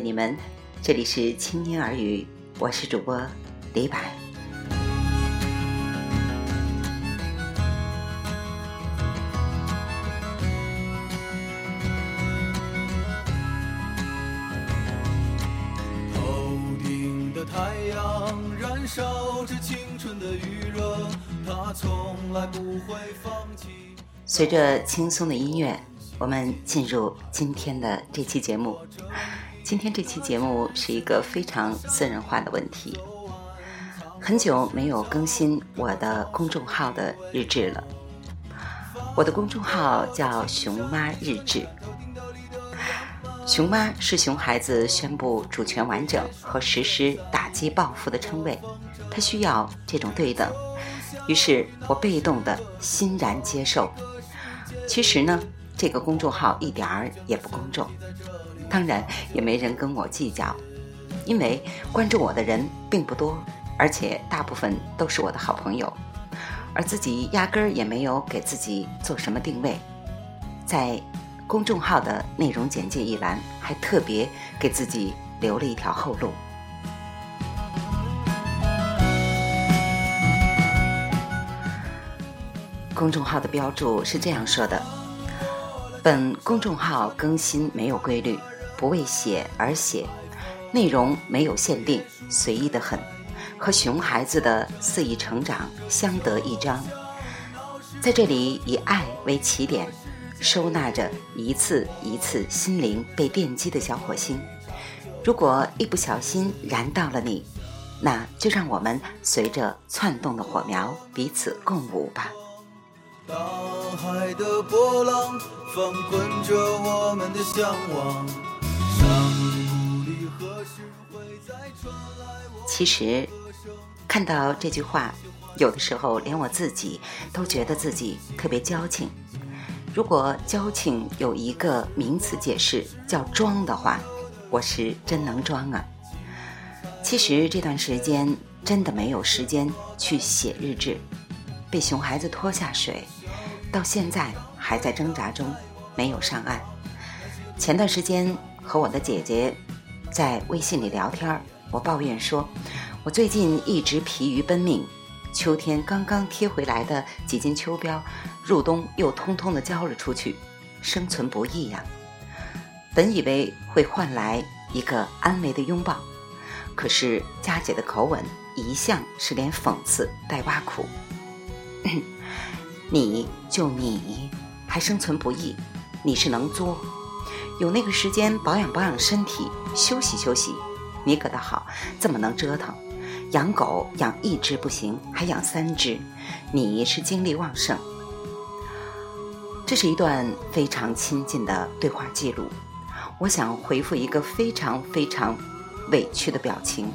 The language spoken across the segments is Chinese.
你们，这里是青音耳语，我是主播李柏。头顶的太阳燃烧着青春的余热，它从来不会放弃。随着轻松的音乐，我们进入今天的这期节目。今天这期节目是一个非常私人化的问题。很久没有更新我的公众号的日志了。我的公众号叫“熊妈日志”。熊妈是熊孩子宣布主权完整和实施打击报复的称谓，他需要这种对等，于是我被动的欣然接受。其实呢，这个公众号一点儿也不公众，当然也没人跟我计较，因为关注我的人并不多，而且大部分都是我的好朋友，而自己压根儿也没有给自己做什么定位，在。公众号的内容简介一栏还特别给自己留了一条后路。公众号的标注是这样说的：“本公众号更新没有规律，不为写而写，内容没有限定，随意的很，和熊孩子的肆意成长相得益彰。在这里以爱为起点。”收纳着一次一次心灵被电击的小火星，如果一不小心燃到了你，那就让我们随着窜动的火苗彼此共舞吧。大海的波浪翻滚着我们的向往。其实，看到这句话，有的时候连我自己都觉得自己特别矫情。如果矫情有一个名词解释叫“装”的话，我是真能装啊。其实这段时间真的没有时间去写日志，被熊孩子拖下水，到现在还在挣扎中，没有上岸。前段时间和我的姐姐在微信里聊天，我抱怨说，我最近一直疲于奔命。秋天刚刚贴回来的几斤秋膘，入冬又通通的交了出去，生存不易呀。本以为会换来一个安慰的拥抱，可是佳姐的口吻一向是连讽刺带挖苦。你就你还生存不易，你是能作，有那个时间保养保养身体，休息休息。你可倒好，这么能折腾。养狗养一只不行，还养三只，你是精力旺盛。这是一段非常亲近的对话记录。我想回复一个非常非常委屈的表情，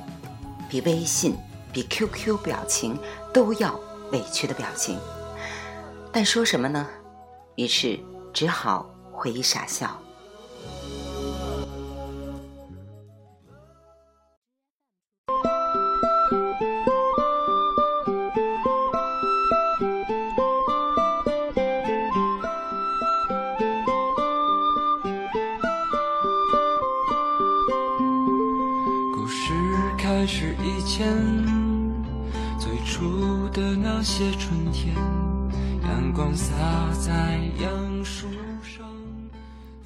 比微信、比 QQ 表情都要委屈的表情。但说什么呢？于是只好回忆傻笑。最初的那些春天，阳光洒在杨树上。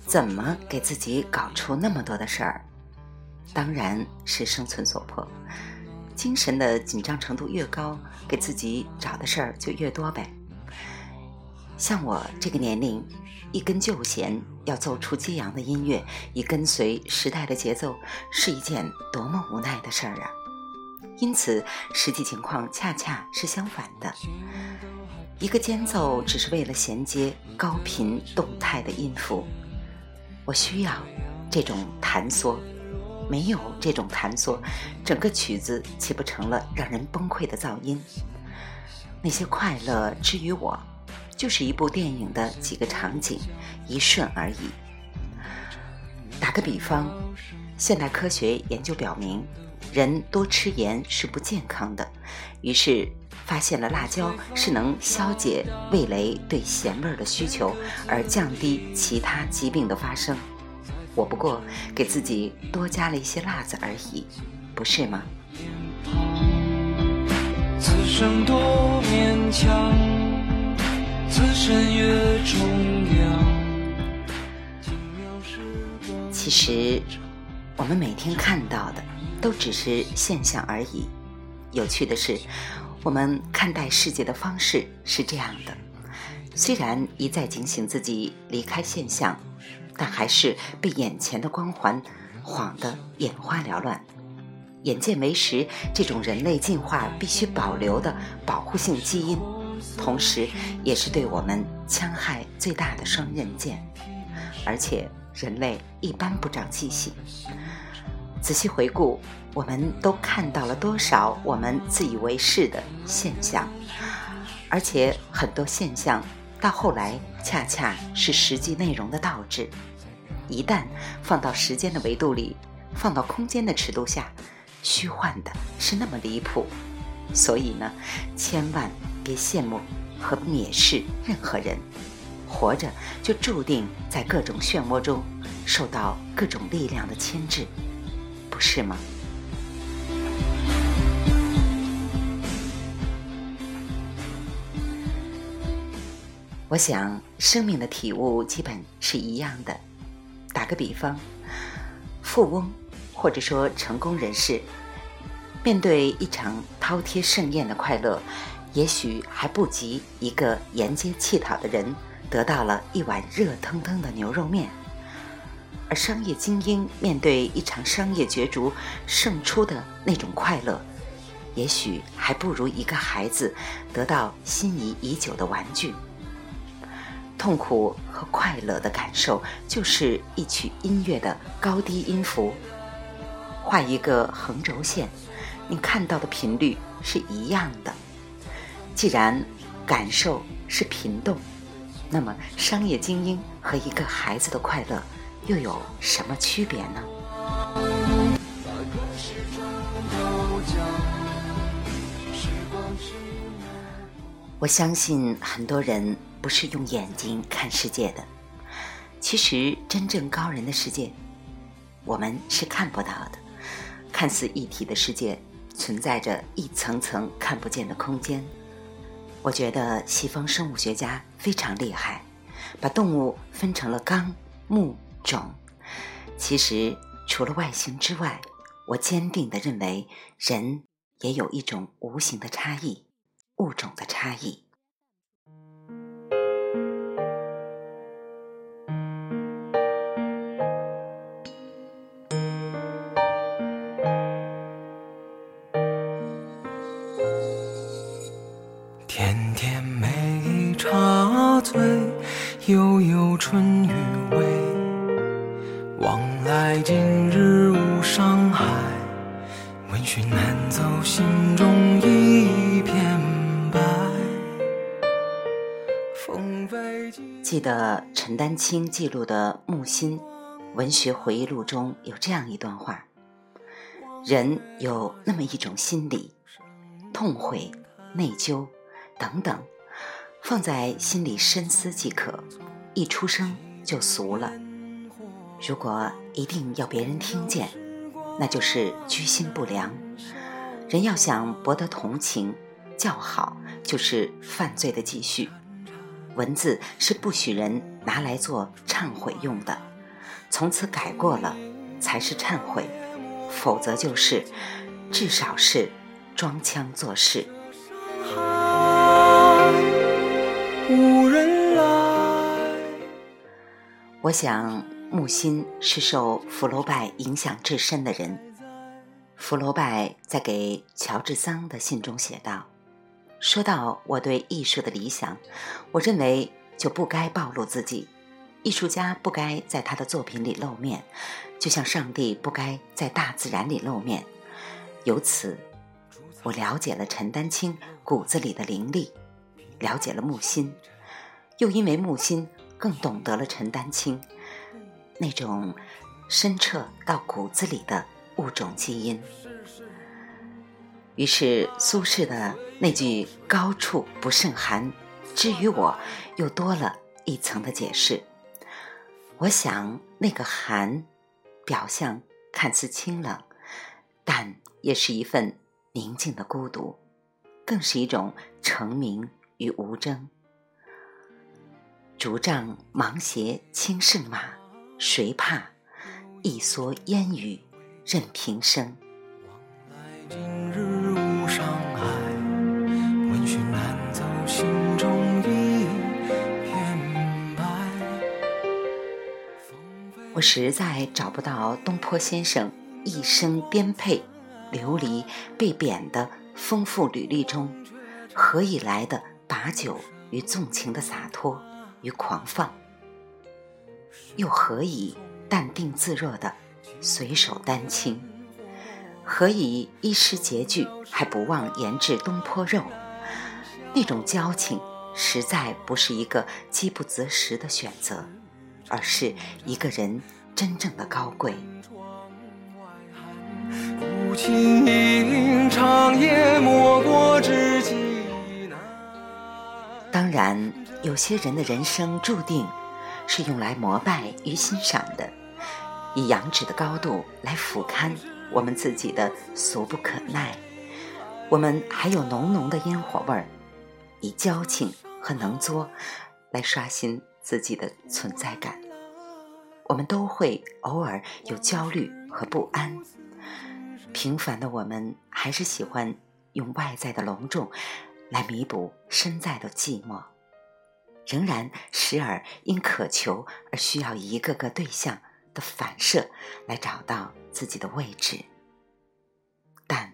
怎么给自己搞出那么多的事儿？当然是生存所迫。精神的紧张程度越高，给自己找的事儿就越多呗。像我这个年龄，一根旧弦要奏出激昂的音乐，以跟随时代的节奏，是一件多么无奈的事儿啊！因此，实际情况恰恰是相反的。一个间奏只是为了衔接高频动态的音符，我需要这种弹缩，没有这种弹缩，整个曲子岂不成了让人崩溃的噪音？那些快乐之于我，就是一部电影的几个场景，一瞬而已。打个比方，现代科学研究表明。人多吃盐是不健康的，于是发现了辣椒是能消解味蕾对咸味的需求，而降低其他疾病的发生。我不过给自己多加了一些辣子而已，不是吗？此生多勉强，此生越重要。其实，我们每天看到的都只是现象而已。有趣的是，我们看待世界的方式是这样的：虽然一再警醒自己离开现象，但还是被眼前的光环晃得眼花缭乱。眼见为实，这种人类进化必须保留的保护性基因，同时也是对我们戕害最大的双刃剑，而且。人类一般不长记性。仔细回顾，我们都看到了多少我们自以为是的现象，而且很多现象到后来恰恰是实际内容的倒置。一旦放到时间的维度里，放到空间的尺度下，虚幻的是那么离谱。所以呢，千万别羡慕和蔑视任何人。活着就注定在各种漩涡中受到各种力量的牵制，不是吗？我想，生命的体悟基本是一样的。打个比方，富翁或者说成功人士，面对一场饕餮盛宴的快乐，也许还不及一个沿街乞讨的人。得到了一碗热腾腾的牛肉面，而商业精英面对一场商业角逐胜出的那种快乐，也许还不如一个孩子得到心仪已久的玩具。痛苦和快乐的感受就是一曲音乐的高低音符。画一个横轴线，你看到的频率是一样的。既然感受是频动。那么，商业精英和一个孩子的快乐又有什么区别呢？我相信很多人不是用眼睛看世界的，其实真正高人的世界，我们是看不到的。看似一体的世界，存在着一层层看不见的空间。我觉得西方生物学家非常厉害，把动物分成了纲、目、种。其实除了外形之外，我坚定地认为人也有一种无形的差异，物种的差异。走，心中一片白。记得陈丹青记录的《木心文学回忆录》中有这样一段话：人有那么一种心理，痛悔、内疚等等。放在心里深思即可，一出生就俗了。如果一定要别人听见，那就是居心不良。人要想博得同情、叫好，就是犯罪的继续。文字是不许人拿来做忏悔用的，从此改过了才是忏悔，否则就是至少是装腔作势。无人来。我想，木心是受福楼拜影响至深的人。福楼拜在给乔治桑的信中写道：“说到我对艺术的理想，我认为就不该暴露自己。艺术家不该在他的作品里露面，就像上帝不该在大自然里露面。由此，我了解了陈丹青骨子里的灵力。”了解了木心，又因为木心更懂得了陈丹青那种深彻到骨子里的物种基因。于是苏轼的那句“高处不胜寒”，之于我又多了一层的解释。我想，那个寒，表象看似清冷，但也是一份宁静的孤独，更是一种成名与无争。竹杖芒鞋轻胜马，谁怕？一蓑烟雨任平生。今日无伤害，闻讯难走，心中一片。我实在找不到东坡先生一生颠沛流离、被贬的丰富履历中，何以来的把酒与纵情的洒脱与狂放，又何以淡定自若的随手丹青？何以一诗结句还不忘研制东坡肉？那种交情，实在不是一个饥不择食的选择，而是一个人真正的高贵。当然，有些人的人生注定是用来膜拜与欣赏的，以仰止的高度来俯瞰我们自己的俗不可耐。我们还有浓浓的烟火味儿，以矫情和能作来刷新自己的存在感。我们都会偶尔有焦虑和不安。平凡的我们，还是喜欢用外在的隆重来弥补身在的寂寞，仍然时而因渴求而需要一个个对象的反射来找到自己的位置。但，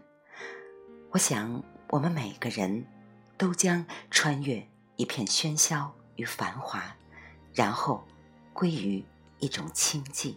我想我们每个人都将穿越一片喧嚣与繁华，然后归于一种清静。